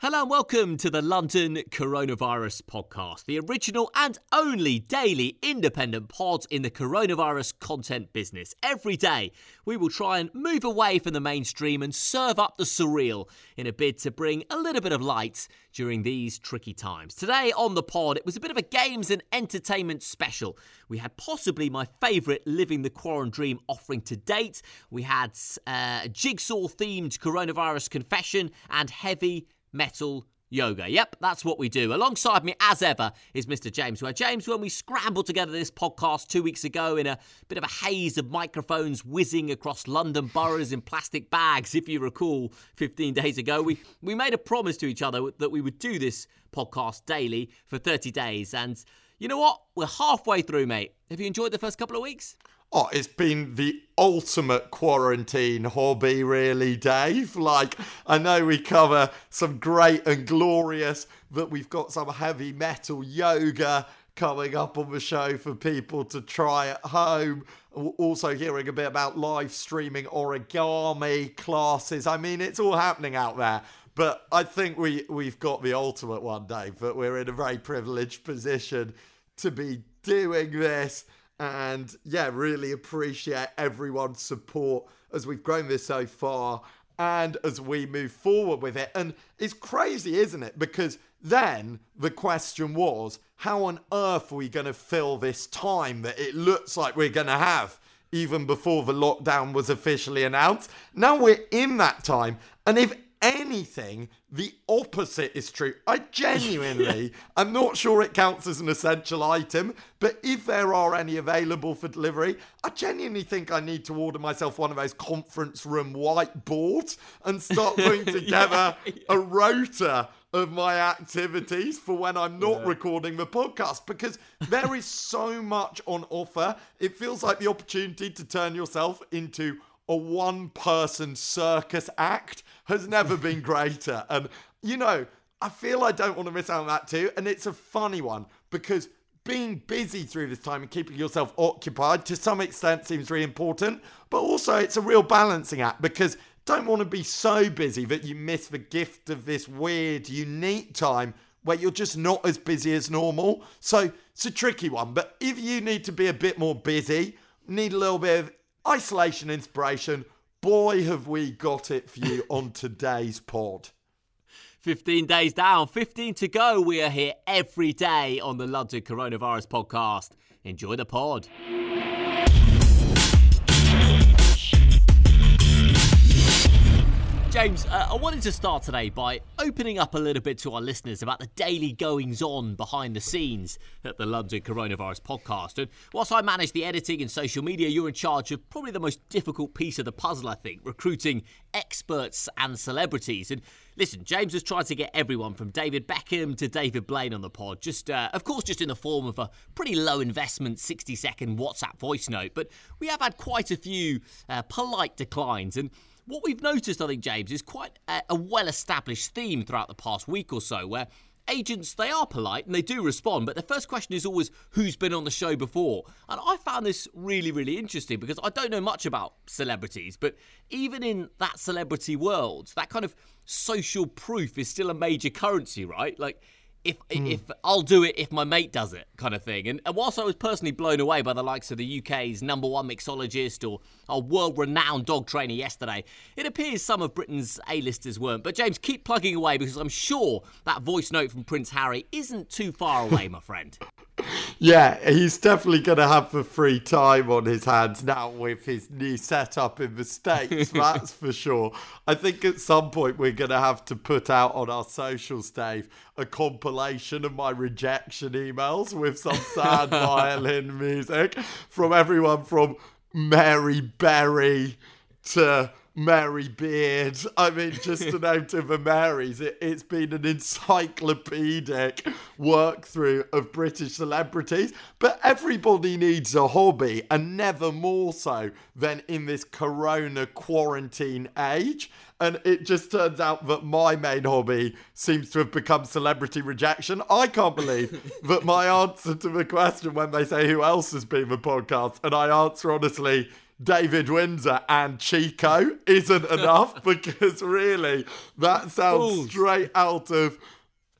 Hello and welcome to the London Coronavirus Podcast, the original and only daily independent pod in the coronavirus content business. Every day, we will try and move away from the mainstream and serve up the surreal in a bid to bring a little bit of light during these tricky times. Today on the pod, it was a bit of a games and entertainment special. We had possibly my favourite Living the Quarantine Dream offering to date. We had uh, a jigsaw themed coronavirus confession and heavy metal yoga. Yep, that's what we do. Alongside me, as ever, is Mr. James Where James, when we scrambled together this podcast two weeks ago in a bit of a haze of microphones whizzing across London boroughs in plastic bags, if you recall, 15 days ago, we, we made a promise to each other that we would do this podcast daily for 30 days. And you know what? We're halfway through, mate. Have you enjoyed the first couple of weeks? Oh, it's been the ultimate quarantine hobby, really, Dave. Like, I know we cover some great and glorious, but we've got some heavy metal yoga coming up on the show for people to try at home. Also, hearing a bit about live streaming origami classes. I mean, it's all happening out there. But I think we, we've got the ultimate one, Dave, that we're in a very privileged position to be doing this and yeah, really appreciate everyone's support as we've grown this so far and as we move forward with it. And it's crazy, isn't it? Because then the question was, how on earth are we going to fill this time that it looks like we're going to have? Even before the lockdown was officially announced. Now we're in that time. And if anything, the opposite is true. I genuinely, I'm not sure it counts as an essential item, but if there are any available for delivery, I genuinely think I need to order myself one of those conference room whiteboards and start putting together yeah, yeah. a rota of my activities for when I'm not yeah. recording the podcast because there is so much on offer. It feels like the opportunity to turn yourself into a one person circus act has never been greater. And, you know, I feel I don't want to miss out on that too. And it's a funny one because being busy through this time and keeping yourself occupied to some extent seems really important. But also, it's a real balancing act because don't want to be so busy that you miss the gift of this weird, unique time where you're just not as busy as normal. So it's a tricky one. But if you need to be a bit more busy, need a little bit of isolation inspiration, boy, have we got it for you on today's pod. 15 days down, 15 to go. We are here every day on the London Coronavirus Podcast. Enjoy the pod. James, uh, I wanted to start today by opening up a little bit to our listeners about the daily goings on behind the scenes at the London Coronavirus podcast. And whilst I manage the editing and social media, you're in charge of probably the most difficult piece of the puzzle, I think, recruiting experts and celebrities. And listen, James has tried to get everyone from David Beckham to David Blaine on the pod, just, uh, of course, just in the form of a pretty low investment 60 second WhatsApp voice note. But we have had quite a few uh, polite declines. And what we've noticed, I think, James, is quite a, a well established theme throughout the past week or so where agents they are polite and they do respond but the first question is always who's been on the show before? And i found this really really interesting because i don't know much about celebrities but even in that celebrity world that kind of social proof is still a major currency right? Like if mm. if I'll do it if my mate does it, kind of thing. And, and, whilst I was personally blown away by the likes of the UK's number one mixologist or a world-renowned dog trainer yesterday, it appears some of Britain's A-listers weren't. But James, keep plugging away because I'm sure that voice note from Prince Harry isn't too far away, my friend. Yeah, he's definitely going to have the free time on his hands now with his new setup in the States, that's for sure. I think at some point we're going to have to put out on our socials, Dave, a compilation of my rejection emails with some sad violin music from everyone from Mary Berry to Mary Beard. I mean, just to name to the Marys, it, has been an encyclopedic work through of British celebrities. But everybody needs a hobby, and never more so than in this corona quarantine age. And it just turns out that my main hobby seems to have become celebrity rejection. I can't believe that my answer to the question when they say who else has been the podcast, and I answer honestly, David Windsor and Chico isn't enough because really that sounds Fools. straight out of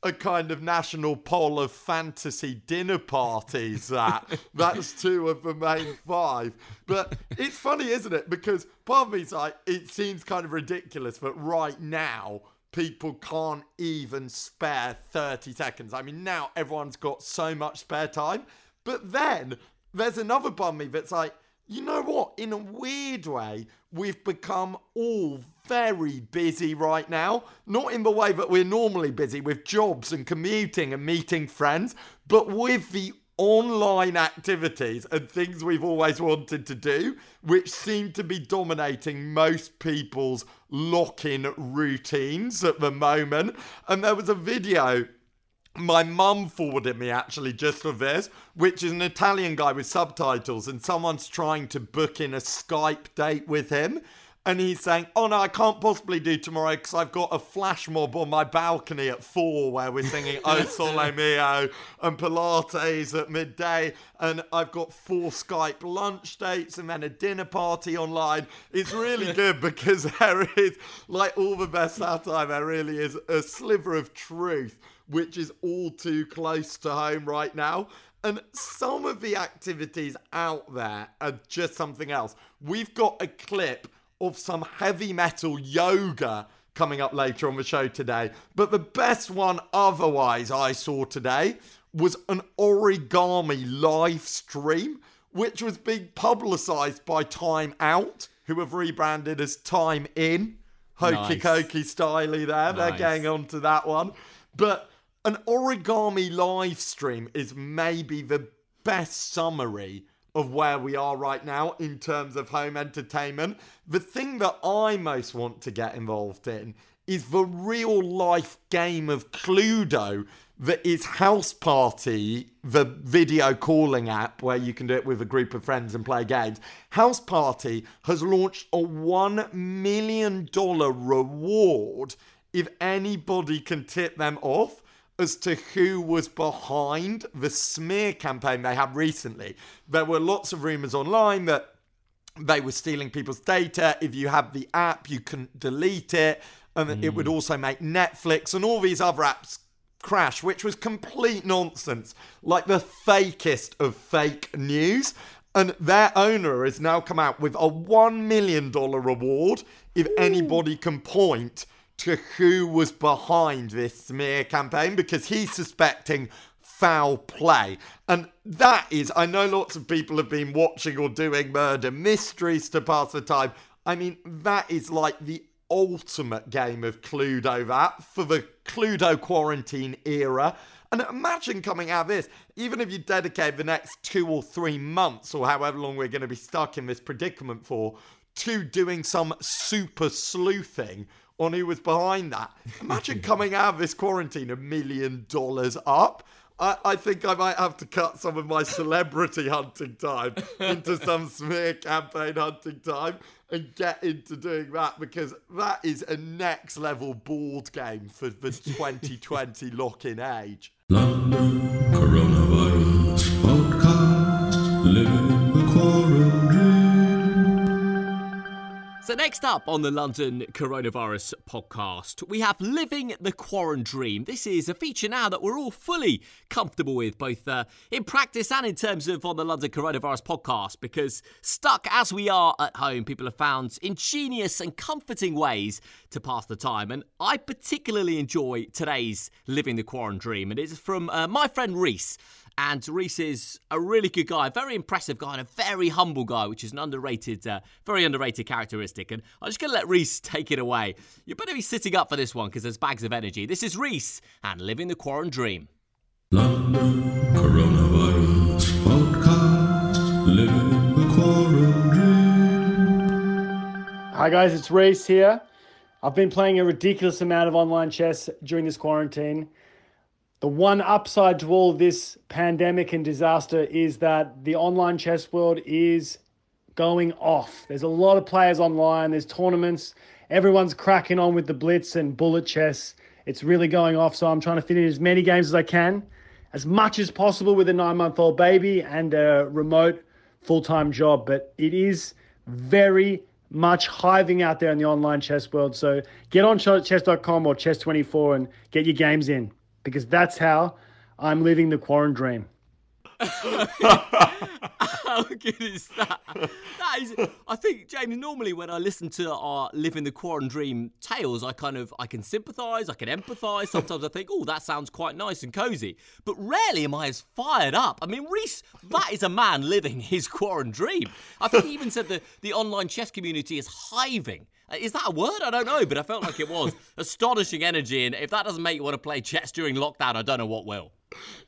a kind of national poll of fantasy dinner parties that. That's two of the main five. But it's funny isn't it? Because part of me's like it seems kind of ridiculous but right now people can't even spare 30 seconds. I mean now everyone's got so much spare time but then there's another bummy that's like you know what? In a weird way, we've become all very busy right now. Not in the way that we're normally busy with jobs and commuting and meeting friends, but with the online activities and things we've always wanted to do, which seem to be dominating most people's lock in routines at the moment. And there was a video my mum forwarded me actually just for this, which is an Italian guy with subtitles, and someone's trying to book in a Skype date with him. And he's saying, Oh no, I can't possibly do tomorrow because I've got a flash mob on my balcony at four where we're singing oh, O Sole Mio and Pilates at midday. And I've got four Skype lunch dates and then a dinner party online. It's really good because there is, like all the best satire, there really is a sliver of truth which is all too close to home right now. And some of the activities out there are just something else. We've got a clip of some heavy metal yoga coming up later on the show today. But the best one otherwise I saw today was an origami live stream, which was being publicized by Time Out, who have rebranded as Time In. Hokey Nice. cokey styly there. They're Nice. getting on to that one. But an origami live stream is maybe the best summary of where we are right now in terms of home entertainment. The thing that I most want to get involved in is the real life game of Cluedo that is House Party, the video calling app where you can do it with a group of friends and play games. House Party has launched a $1 million reward if anybody can tip them off as to who was behind the smear campaign they had recently. There were lots of rumors online that they were stealing people's data. If you have the app, you can delete it. And it would hmm. also make Netflix and all these other apps crash, which was complete nonsense. Like the fakest of fake news. And their owner has now come out with a $1 million reward if anybody can point to who was behind this smear campaign because he's suspecting foul play. And that is, I know lots of people have been watching or doing murder mysteries to pass the time. I mean, that is like the ultimate game of Cluedo, that for the Cluedo quarantine era. And imagine coming out of this, even if you dedicate the next two or three months or however long we're going to be stuck in this predicament for, to doing some super sleuthing on who was behind that. Imagine coming out of this quarantine a million dollars up. I, I think I might have to cut some of my celebrity hunting time into some smear campaign hunting time and get into doing that because that is a next level board game for the 2020 lock in age. London Coronavirus So, next up on the London Coronavirus podcast, we have Living the Quarantine. Dream. This is a feature now that we're all fully comfortable with, both uh, in practice and in terms of on the London Coronavirus podcast, because stuck as we are at home, people have found ingenious and comforting ways to pass the time. And I particularly enjoy today's Living the Quarantine, Dream, and it's from uh, my friend Reese. And Reese is a really good guy, a very impressive guy, and a very humble guy, which is an underrated, uh, very underrated characteristic. And I'm just going to let Reese take it away. You better be sitting up for this one because there's bags of energy. This is Reese and Living the Quarant Dream. London Coronavirus Podcast. Living the quarantine. Hi guys, it's Reese here. I've been playing a ridiculous amount of online chess during this quarantine. The one upside to all this pandemic and disaster is that the online chess world is going off. There's a lot of players online, there's tournaments, everyone's cracking on with the blitz and bullet chess. It's really going off, so I'm trying to fit in as many games as I can, as much as possible with a nine month old baby and a remote full time job. But it is very much hiving out there in the online chess world. So get on chess.com or chess24 and get your games in because that's how I'm living the quarantine dream. How good is that? That is. I think James. Normally, when I listen to our "Living the Quarantine Dream" tales, I kind of I can sympathise, I can empathise. Sometimes I think, oh, that sounds quite nice and cosy. But rarely am I as fired up. I mean, Reese, that is a man living his quarantine dream. I think he even said that the online chess community is hiving. Uh, Is that a word? I don't know, but I felt like it was astonishing energy. And if that doesn't make you want to play chess during lockdown, I don't know what will.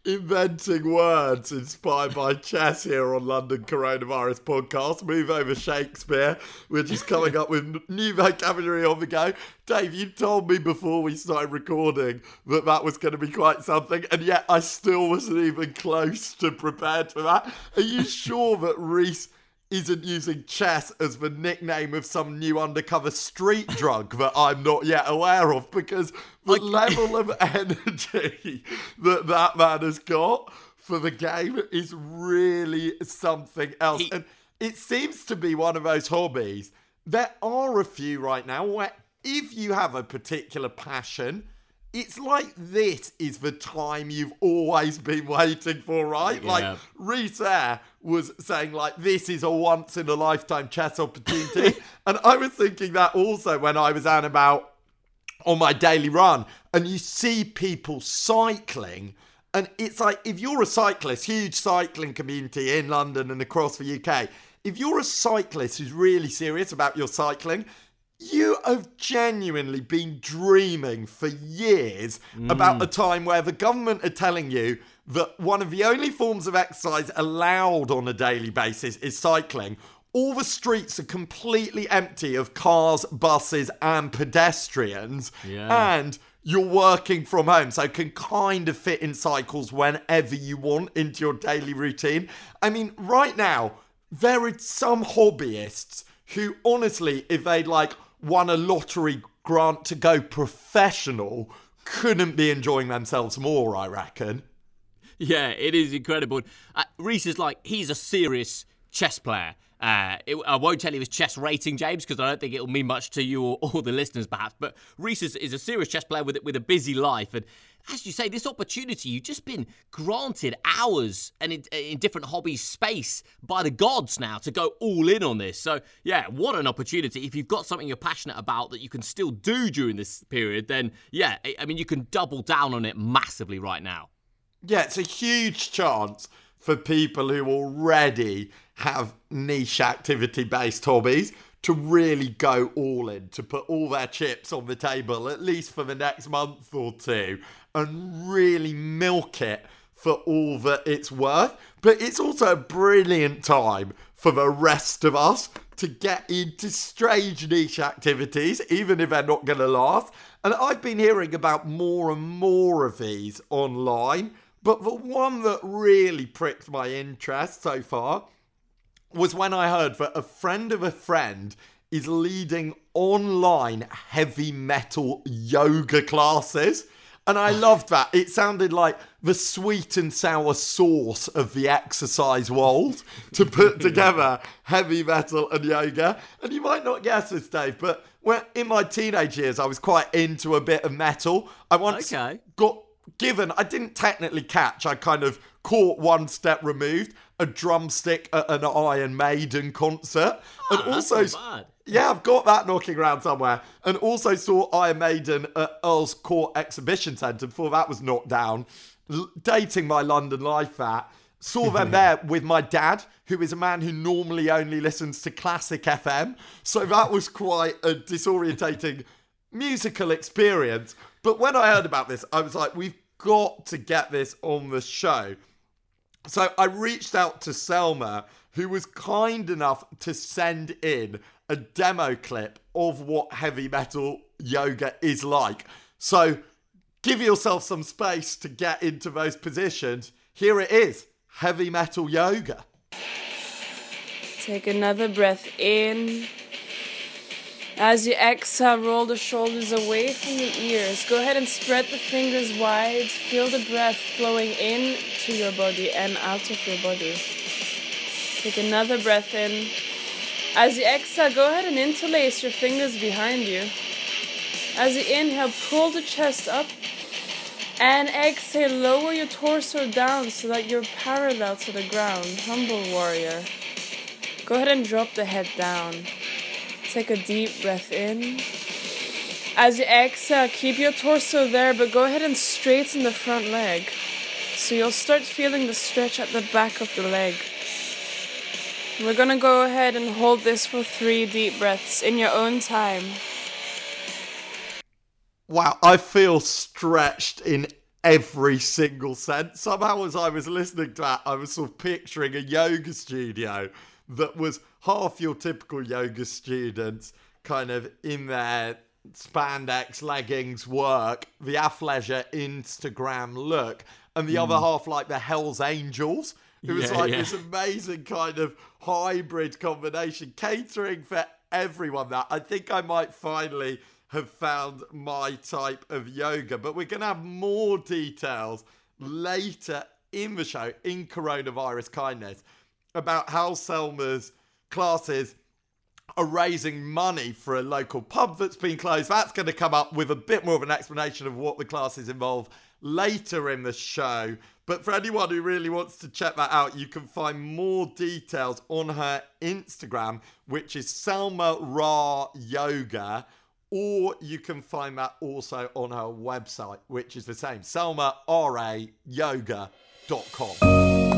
Inventing words inspired by chess here on London Coronavirus Podcast. Move over Shakespeare. We're just coming up with new vocabulary on the go. Dave, you told me before we started recording that that was going to be quite something, and yet I still wasn't even close to prepared for that. Are you sure that Reese isn't using chess as the nickname of some new undercover street drug that I'm not yet aware of? Because the level of energy that that man has got for the game is really something else. He- and it seems to be one of those hobbies. There are a few right now where if you have a particular passion, it's like this is the time you've always been waiting for, right? Yeah. Like Reese Air was saying, like, this is a once in a lifetime chess opportunity. and I was thinking that also when I was out and about on my daily run and you see people cycling and it's like if you're a cyclist huge cycling community in london and across the uk if you're a cyclist who's really serious about your cycling you have genuinely been dreaming for years about mm. a time where the government are telling you that one of the only forms of exercise allowed on a daily basis is cycling all the streets are completely empty of cars, buses, and pedestrians. Yeah. And you're working from home, so can kind of fit in cycles whenever you want into your daily routine. I mean, right now, there are some hobbyists who, honestly, if they'd like won a lottery grant to go professional, couldn't be enjoying themselves more, I reckon. Yeah, it is incredible. Uh, Reese is like, he's a serious chess player. Uh, it, I won't tell you his chess rating, James, because I don't think it'll mean much to you or, or the listeners, perhaps. But Reese is, is a serious chess player with with a busy life, and as you say, this opportunity you've just been granted hours and in, in different hobbies space by the gods now to go all in on this. So yeah, what an opportunity! If you've got something you're passionate about that you can still do during this period, then yeah, I- I mean you can double down on it massively right now. Yeah, it's a huge chance for people who already have niche activity based hobbies to really go all in, to put all their chips on the table, at least for the next month or two, and really milk it for all that it's worth. But it's also a brilliant time for the rest of us to get into strange niche activities, even if they're not going to last. And I've been hearing about more and more of these online. But the one that really pricked my interest so far was when I heard that a friend of a friend is leading online heavy metal yoga classes. And I oh. loved that. It sounded like the sweet and sour sauce of the exercise world to put together heavy metal and yoga. And you might not guess this, Dave, but when in my teenage years, I was quite into a bit of metal. I once Okay. got given I didn't technically catch I kind of caught one step removed a drumstick at an Iron Maiden concert and Ah, that's also bad. yeah I've got that knocking around somewhere and also saw Iron Maiden at Earl's Court Exhibition Centre before that was knocked down L- dating my London life that saw them there with my dad who is a man who normally only listens to classic FM so that was quite a disorientating musical experience. But when I heard about this, I was like, we've got to get this on the show. So I reached out to Selma, who was kind enough to send in a demo clip of what heavy metal yoga is like. So give yourself some space to get into those positions. Here it is heavy metal yoga. Take another breath in. As you exhale, roll the shoulders away from the ears. Go ahead and spread the fingers wide. Feel the breath flowing in to your body and out of your body. Take another breath in. As you exhale, go ahead and interlace your fingers behind you. As you inhale, pull the chest up. And exhale, lower your torso down so that you're parallel to the ground. Humble warrior. Go ahead and drop the head down. Take a deep breath in. As you exhale, keep your torso there, but go ahead and straighten the front leg. So you'll start feeling the stretch at the back of the leg. We're gonna go ahead and hold this for three deep breaths in your own time. Wow, I feel stretched in every single sense. Somehow, as I was listening to that, I was sort of picturing a yoga studio that was half your typical yoga students, kind of in their spandex leggings work, the athleisure Instagram look, and the other hmm. half like the Hells Angels. It was Yeah, like yeah. this amazing kind of hybrid combination, catering for everyone. That I think I might finally have found my type of yoga, but we're going to have more details later in the show in Coronavirus Kindness about how Selma's classes are raising money for a local pub that's been closed. That's going to come up with a bit more of an explanation of what the classes involve later in the show. But for anyone who really wants to check that out, you can find more details on her Instagram, which is Selma Ra Yoga, or you can find that also on her website, which is the same, selmarayoga.com.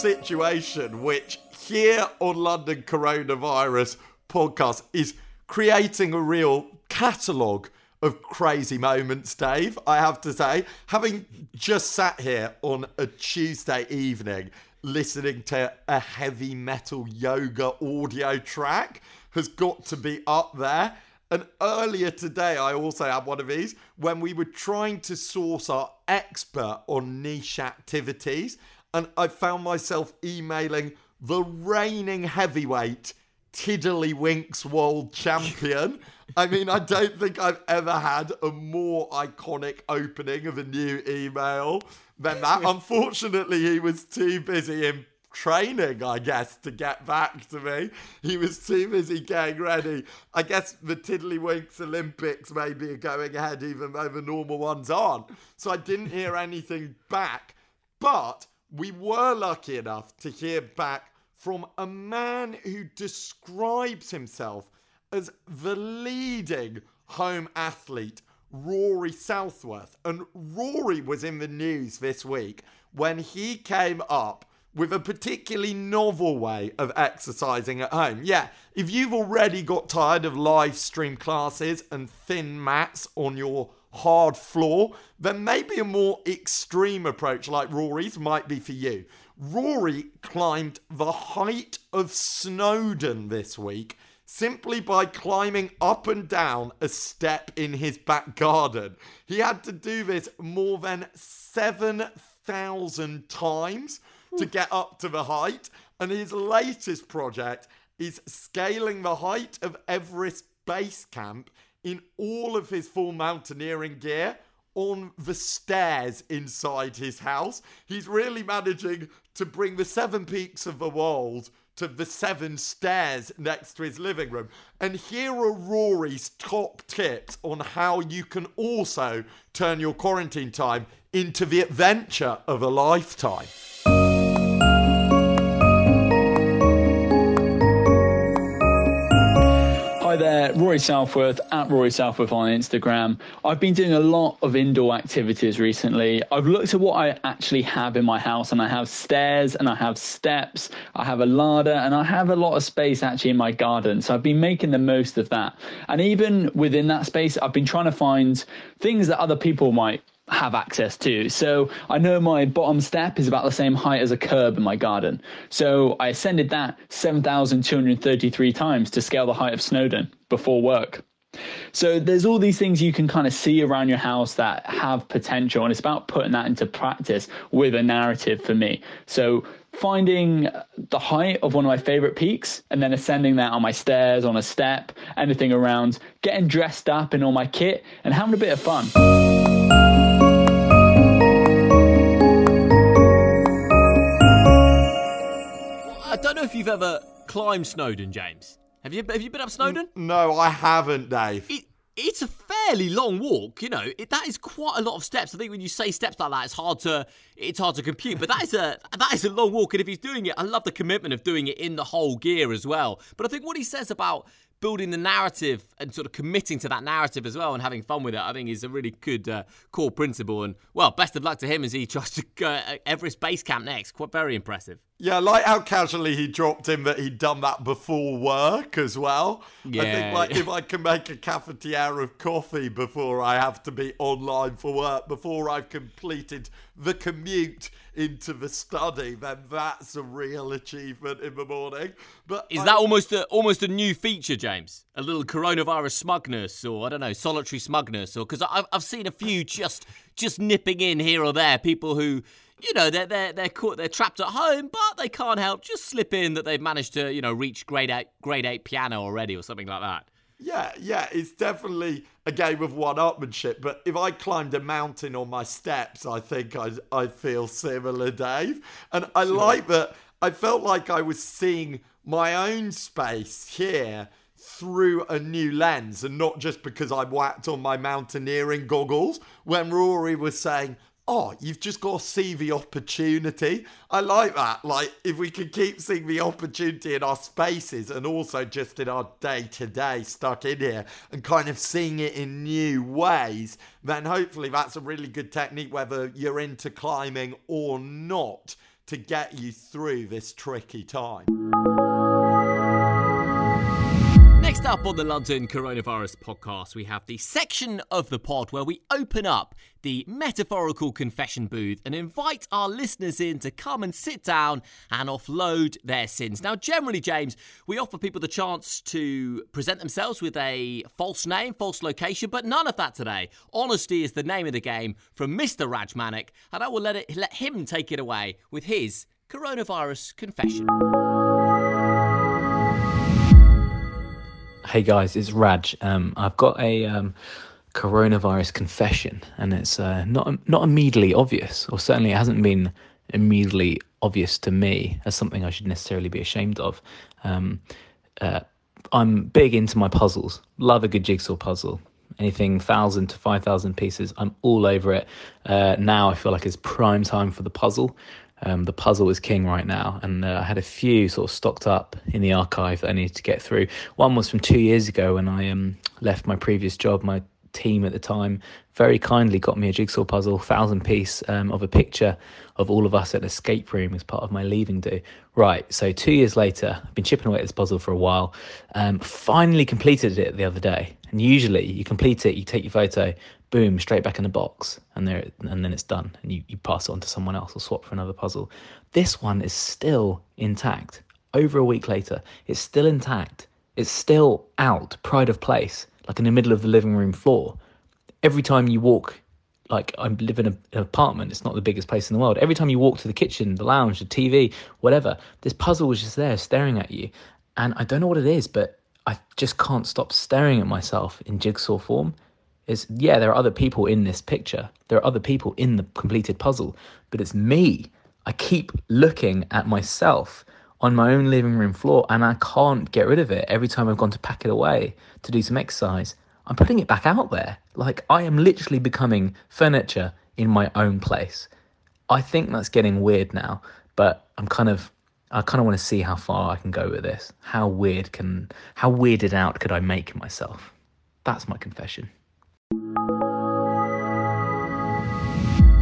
situation which here on London Coronavirus podcast is creating a real catalogue of crazy moments, Dave. I have to say, having just sat here on a Tuesday evening listening to a heavy metal yoga audio track has got to be up there. And earlier today, I also had one of these when we were trying to source our expert on niche activities. And I found myself emailing the reigning heavyweight Tiddlywinks world champion. I mean, I don't think I've ever had a more iconic opening of a new email than that. Unfortunately, he was too busy in training, I guess, to get back to me. He was too busy getting ready. I guess the Tiddlywinks Olympics maybe are going ahead even though the normal ones aren't. So I didn't hear anything back. But we were lucky enough to hear back from a man who describes himself as the leading home athlete, Rory Southworth. And Rory was in the news this week when he came up with a particularly novel way of exercising at home. Yeah, if you've already got tired of live stream classes and thin mats on your hard floor, then maybe a more extreme approach like Rory's might be for you. Rory climbed the height of Snowdon this week simply by climbing up and down a step in his back garden. He had to do this more than 7,000 times to get up to the height, and his latest project is scaling the height of Everest Base Camp in all of his full mountaineering gear on the stairs inside his house. He's really managing to bring the seven peaks of the world to the seven stairs next to his living room. And here are Rory's top tips on how you can also turn your quarantine time into the adventure of a lifetime. There, Rory Southworth at Rory Southworth on Instagram. I've been doing a lot of indoor activities recently. I've looked at what I actually have in my house, and I have stairs and I have steps, I have a larder, and I have a lot of space actually in my garden. So I've been making the most of that. And even within that space, I've been trying to find things that other people might have access to. So I know my bottom step is about the same height as a curb in my garden. So I ascended that 7,233 times to scale the height of Snowdon before work. So there's all these things you can kind of see around your house that have potential, and it's about putting that into practice with a narrative for me. So finding the height of one of my favorite peaks and then ascending that on my stairs, on a step, anything around, getting dressed up in all my kit and having a bit of fun. Know if you've ever climbed Snowdon, James. Have you have you been up Snowdon? No, I haven't, Dave. It, it's a fairly long walk, you know. It, that is quite a lot of steps. I think when you say steps like that, it's hard to it's hard to compute. But that is a that is a long walk, and if he's doing it, I love the commitment of doing it in the whole gear as well. But I think what he says about building the narrative and sort of committing to that narrative as well and having fun with it, I think is a really good uh, core principle. And well, best of luck to him as he tries to go uh, Everest Base Camp next. Quite very impressive. Yeah, like how casually he dropped in that he'd done that before work as well. Yeah. I think like if I can make a cafetiere of coffee before I have to be online for work, before I've completed the commute into the study, then that's a real achievement in the morning. But Is I- that almost a almost a new feature, James? A little coronavirus smugness, or I don't know, solitary smugness, or because I've I've seen a few just just nipping in here or there, people who. You know they're they're they're caught they're trapped at home, but they can't help just slip in that they've managed to you know reach grade eight grade eight piano already or something like that. Yeah, yeah, it's definitely a game of one-upmanship. But if I climbed a mountain on my steps, I think I I feel similar, Dave. And I like that. I felt like I was seeing my own space here through a new lens, and not just because I whacked on my mountaineering goggles. When Rory was saying. Oh, you've just got to see the opportunity. I like that. Like, if we can keep seeing the opportunity in our spaces and also just in our day to day stuck in here and kind of seeing it in new ways, then hopefully that's a really good technique, whether you're into climbing or not, to get you through this tricky time. Next up on the London Coronavirus Podcast, we have the section of the pod where we open up the metaphorical confession booth and invite our listeners in to come and sit down and offload their sins. Now, generally, James, we offer people the chance to present themselves with a false name, false location, but none of that today. Honesty is the name of the game from Mr. Rajmanik, and I will let, it, let him take it away with his coronavirus confession. Hey guys, it's Raj. Um, I've got a um, coronavirus confession, and it's uh, not not immediately obvious, or certainly it hasn't been immediately obvious to me as something I should necessarily be ashamed of. Um, uh, I'm big into my puzzles. Love a good jigsaw puzzle. Anything thousand to five thousand pieces, I'm all over it. Uh, now I feel like it's prime time for the puzzle. Um, the puzzle is king right now, and uh, I had a few sort of stocked up in the archive that I needed to get through. One was from two years ago when I um, left my previous job. My team at the time very kindly got me a jigsaw puzzle, thousand piece um, of a picture of all of us at an escape room as part of my leaving do. Right, so two years later, I've been chipping away at this puzzle for a while. Um, finally completed it the other day, and usually you complete it, you take your photo, boom, straight back in the box, and there, and then it's done, and you, you pass it on to someone else or swap for another puzzle. This one is still intact. Over a week later, it's still intact. It's still out, pride of place, like in the middle of the living room floor. Every time you walk, like I live in a, an apartment, it's not the biggest place in the world. Every time you walk to the kitchen, the lounge, the TV, whatever, this puzzle was just there staring at you. And I don't know what it is, but I just can't stop staring at myself in jigsaw form is yeah, there are other people in this picture. There are other people in the completed puzzle, but it's me. I keep looking at myself on my own living room floor and I can't get rid of it. Every time I've gone to pack it away to do some exercise, I'm putting it back out there. Like I am literally becoming furniture in my own place. I think that's getting weird now, but I'm kind of I kind of want to see how far I can go with this. How weird can how weirded out could I make myself? That's my confession.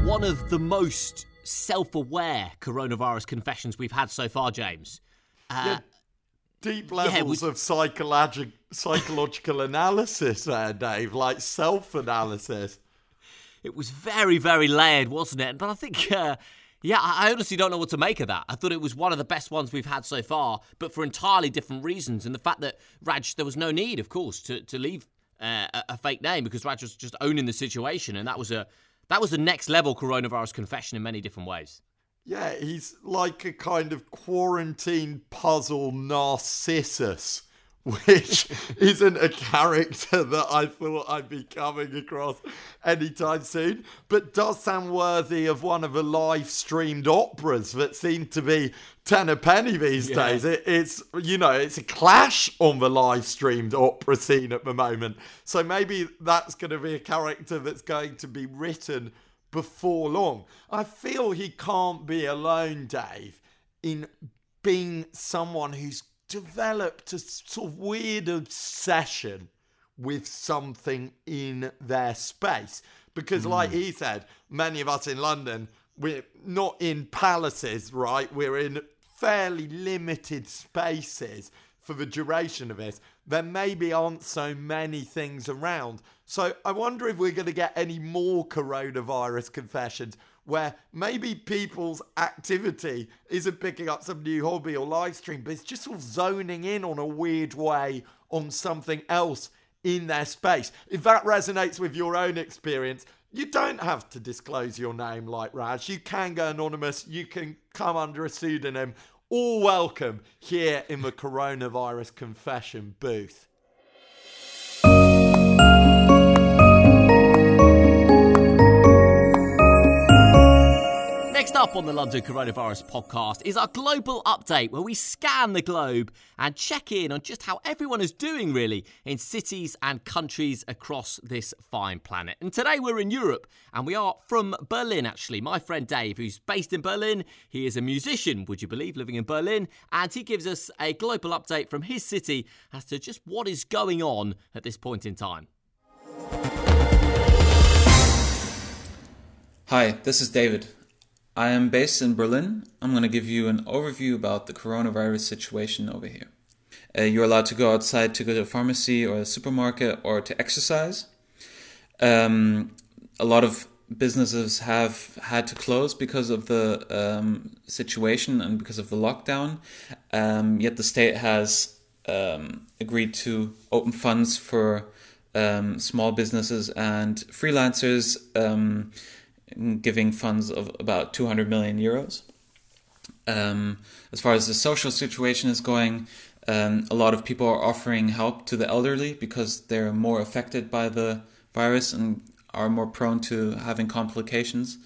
One of the most self aware coronavirus confessions we've had so far, James. Uh, Deep Yeah, levels we- of psychological psychological analysis there, Dave, like self analysis. It was very, very layered, wasn't it? But I think, uh, yeah, I honestly don't know what to make of that. I thought it was one of the best ones we've had so far, but for entirely different reasons. And the fact that Raj, there was no need, of course, to, to leave uh, a, a fake name because Raj was just owning the situation, and that was a that was the next level coronavirus confession in many different ways. Yeah, he's like a kind of quarantine puzzle Narcissus which isn't a character that I thought I'd be coming across anytime soon, but does sound worthy of one of the live streamed operas that seem to be ten a penny these Yeah. days. It, it's you know it's a clash on the live streamed opera scene at the moment. So maybe that's going to be a character that's going to be written before long. I feel he can't be alone, Dave, in being someone who's developed a sort of weird obsession with something in their space. Because, hmm. like he said, many of us in London, we're not in palaces, right? We're in fairly limited spaces for the duration of this. There maybe aren't so many things around. So I wonder if we're going to get any more coronavirus confessions where maybe people's activity isn't picking up some new hobby or live stream, but it's just sort of zoning in on a weird way on something else in their space. If that resonates with your own experience, you don't have to disclose your name like Raj. You can go anonymous, you can come under a pseudonym. All welcome here in the coronavirus confession booth. Up on the London Coronavirus podcast is our global update where we scan the globe and check in on just how everyone is doing, really, in cities and countries across this fine planet. And today we're in Europe and we are from Berlin, actually. My friend Dave, who's based in Berlin, he is a musician, would you believe, living in Berlin, and he gives us a global update from his city as to just what is going on at this point in time. Hi, this is David. I am based in Berlin. I'm going to give you an overview about the coronavirus situation over here. Uh, you're allowed to go outside to go to a pharmacy or a supermarket or to exercise. Um, a lot of businesses have had to close because of the um, situation and because of the lockdown. Um, yet the state has um, agreed to open funds for um, small businesses and freelancers, um, giving funds of about 200 million euros. Um, as far as the social situation is going, um, a lot of people are offering help to the elderly because they're more affected by the virus and are more prone to having complications.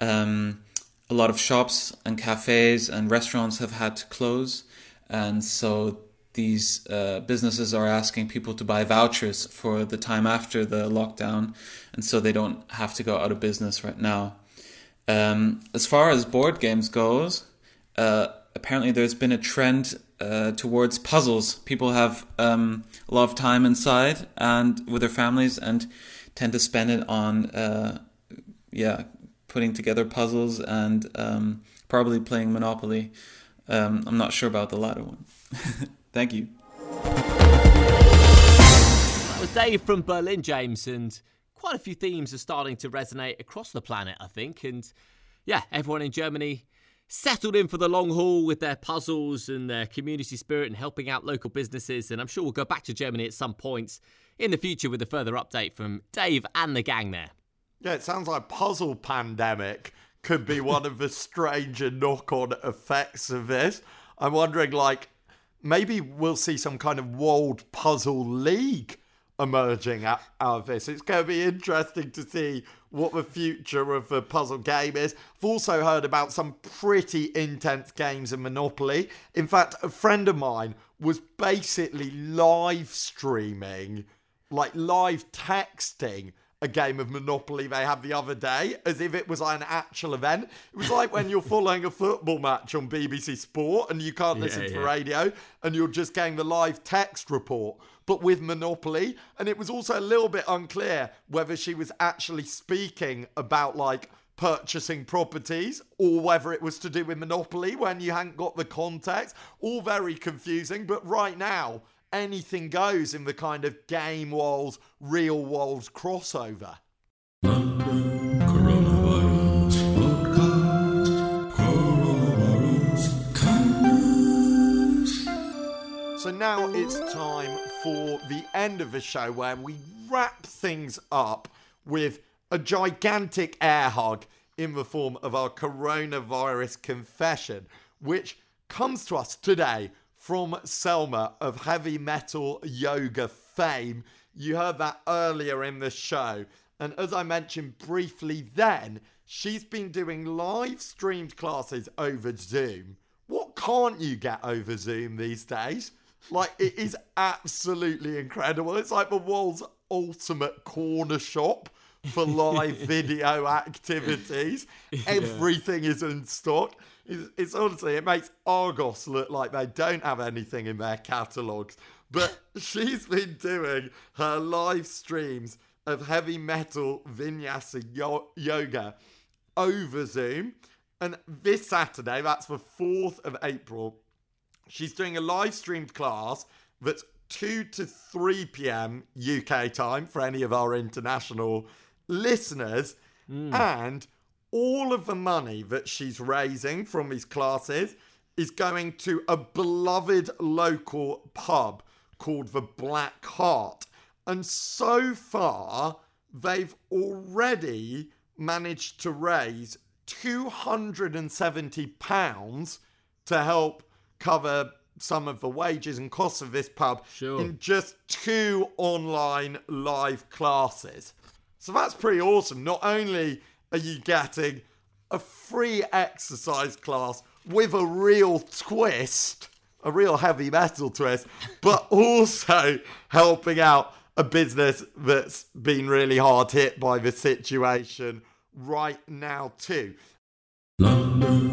Um, a lot of shops and cafes and restaurants have had to close, and so these uh, businesses are asking people to buy vouchers for the time after the lockdown, and so they don't have to go out of business right now. Um, as far as board games goes, uh, apparently there's been a trend uh, towards puzzles. People have um, a lot of time inside and with their families, and tend to spend it on, uh, yeah, putting together puzzles and um, probably playing Monopoly. Um, I'm not sure about the latter one. Thank you. That was Dave from Berlin, James, and quite a few themes are starting to resonate across the planet, I think. And yeah, everyone in Germany settled in for the long haul with their puzzles and their community spirit and helping out local businesses. And I'm sure we'll go back to Germany at some points in the future with a further update from Dave and the gang there. Yeah, it sounds like puzzle pandemic could be one of the stranger knock-on effects of this. I'm wondering, like, maybe we'll see some kind of world puzzle league emerging out, out of this. It's going to be interesting to see what the future of the puzzle game is. I've also heard about some pretty intense games of Monopoly. In fact, a friend of mine was basically live streaming, like live texting a game of Monopoly they had the other day as if it was an actual event. It was like when you're following a football match on BBC Sport and you can't listen Yeah, to yeah. radio and you're just getting the live text report, but with Monopoly. And it was also a little bit unclear whether she was actually speaking about like purchasing properties or whether it was to do with Monopoly when you hadn't got the context. All very confusing, but right now, anything goes in the kind of game world, real world crossover. So now it's time for the end of the show where we wrap things up with a gigantic air hug in the form of our coronavirus confession, which comes to us today from Selma of heavy metal yoga fame. You heard that earlier in the show. And as I mentioned briefly then, she's been doing live streamed classes over Zoom. What can't you get over Zoom these days? Like, it is absolutely incredible. It's like the world's ultimate corner shop for live video activities. Everything is in stock. It's, it's, honestly, it makes Argos look like they don't have anything in their catalogues. But she's been doing her live streams of heavy metal vinyasa yo- yoga over Zoom. And this Saturday, that's the 4th of April, she's doing a live streamed class that's 2 to 3 p.m. UK time for any of our international listeners. Hmm. And all of the money that she's raising from these classes is going to a beloved local pub called the Black Heart. And so far, they've already managed to raise £270 to help cover some of the wages and costs of this pub Sure. in just two online live classes. So that's pretty awesome. Not only are you getting a free exercise class with a real twist, a real heavy metal twist, but also helping out a business that's been really hard hit by the situation right now, too. London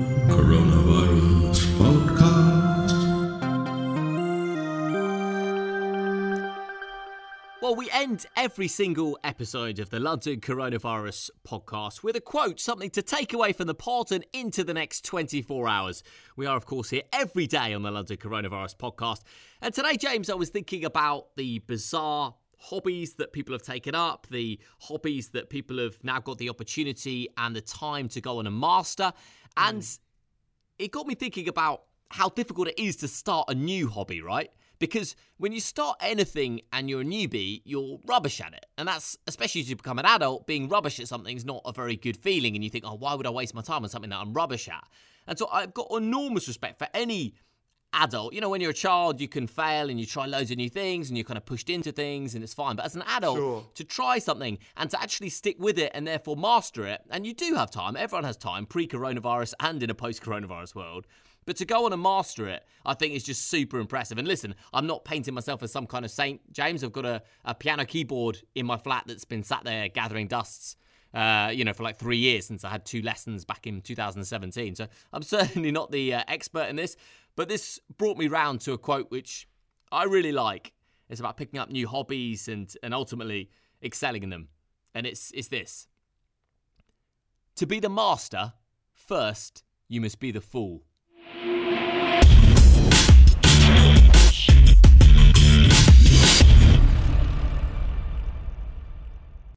Well, we end every single episode of the London Coronavirus podcast with a quote, something to take away from the pod and into the next 24 hours. We are, of course, here every day on the London Coronavirus podcast. And today, James, I was thinking about the bizarre hobbies that people have taken up, the hobbies that people have now got the opportunity and the time to go on and master. And mm. it got me thinking about how difficult it is to start a new hobby, right? Because when you start anything and you're a newbie, you're rubbish at it. And that's, especially as you become an adult, being rubbish at something is not a very good feeling. And you think, oh, why would I waste my time on something that I'm rubbish at? And so I've got enormous respect for any adult. You know, when you're a child, you can fail and you try loads of new things and you're kind of pushed into things and it's fine. But as an adult, Sure. to try something and to actually stick with it and therefore master it, and you do have time, everyone has time pre coronavirus and in a post coronavirus world. But to go on and master it, I think is just super impressive. And listen, I'm not painting myself as some kind of saint, James. I've got a, a piano keyboard in my flat that's been sat there gathering dusts uh, you know, for like three years since I had two lessons back in 2017. So I'm certainly not the uh, expert in this, but this brought me round to a quote which I really like. It's about picking up new hobbies and and ultimately excelling in them. And it's it's this. To be the master, first you must be the fool.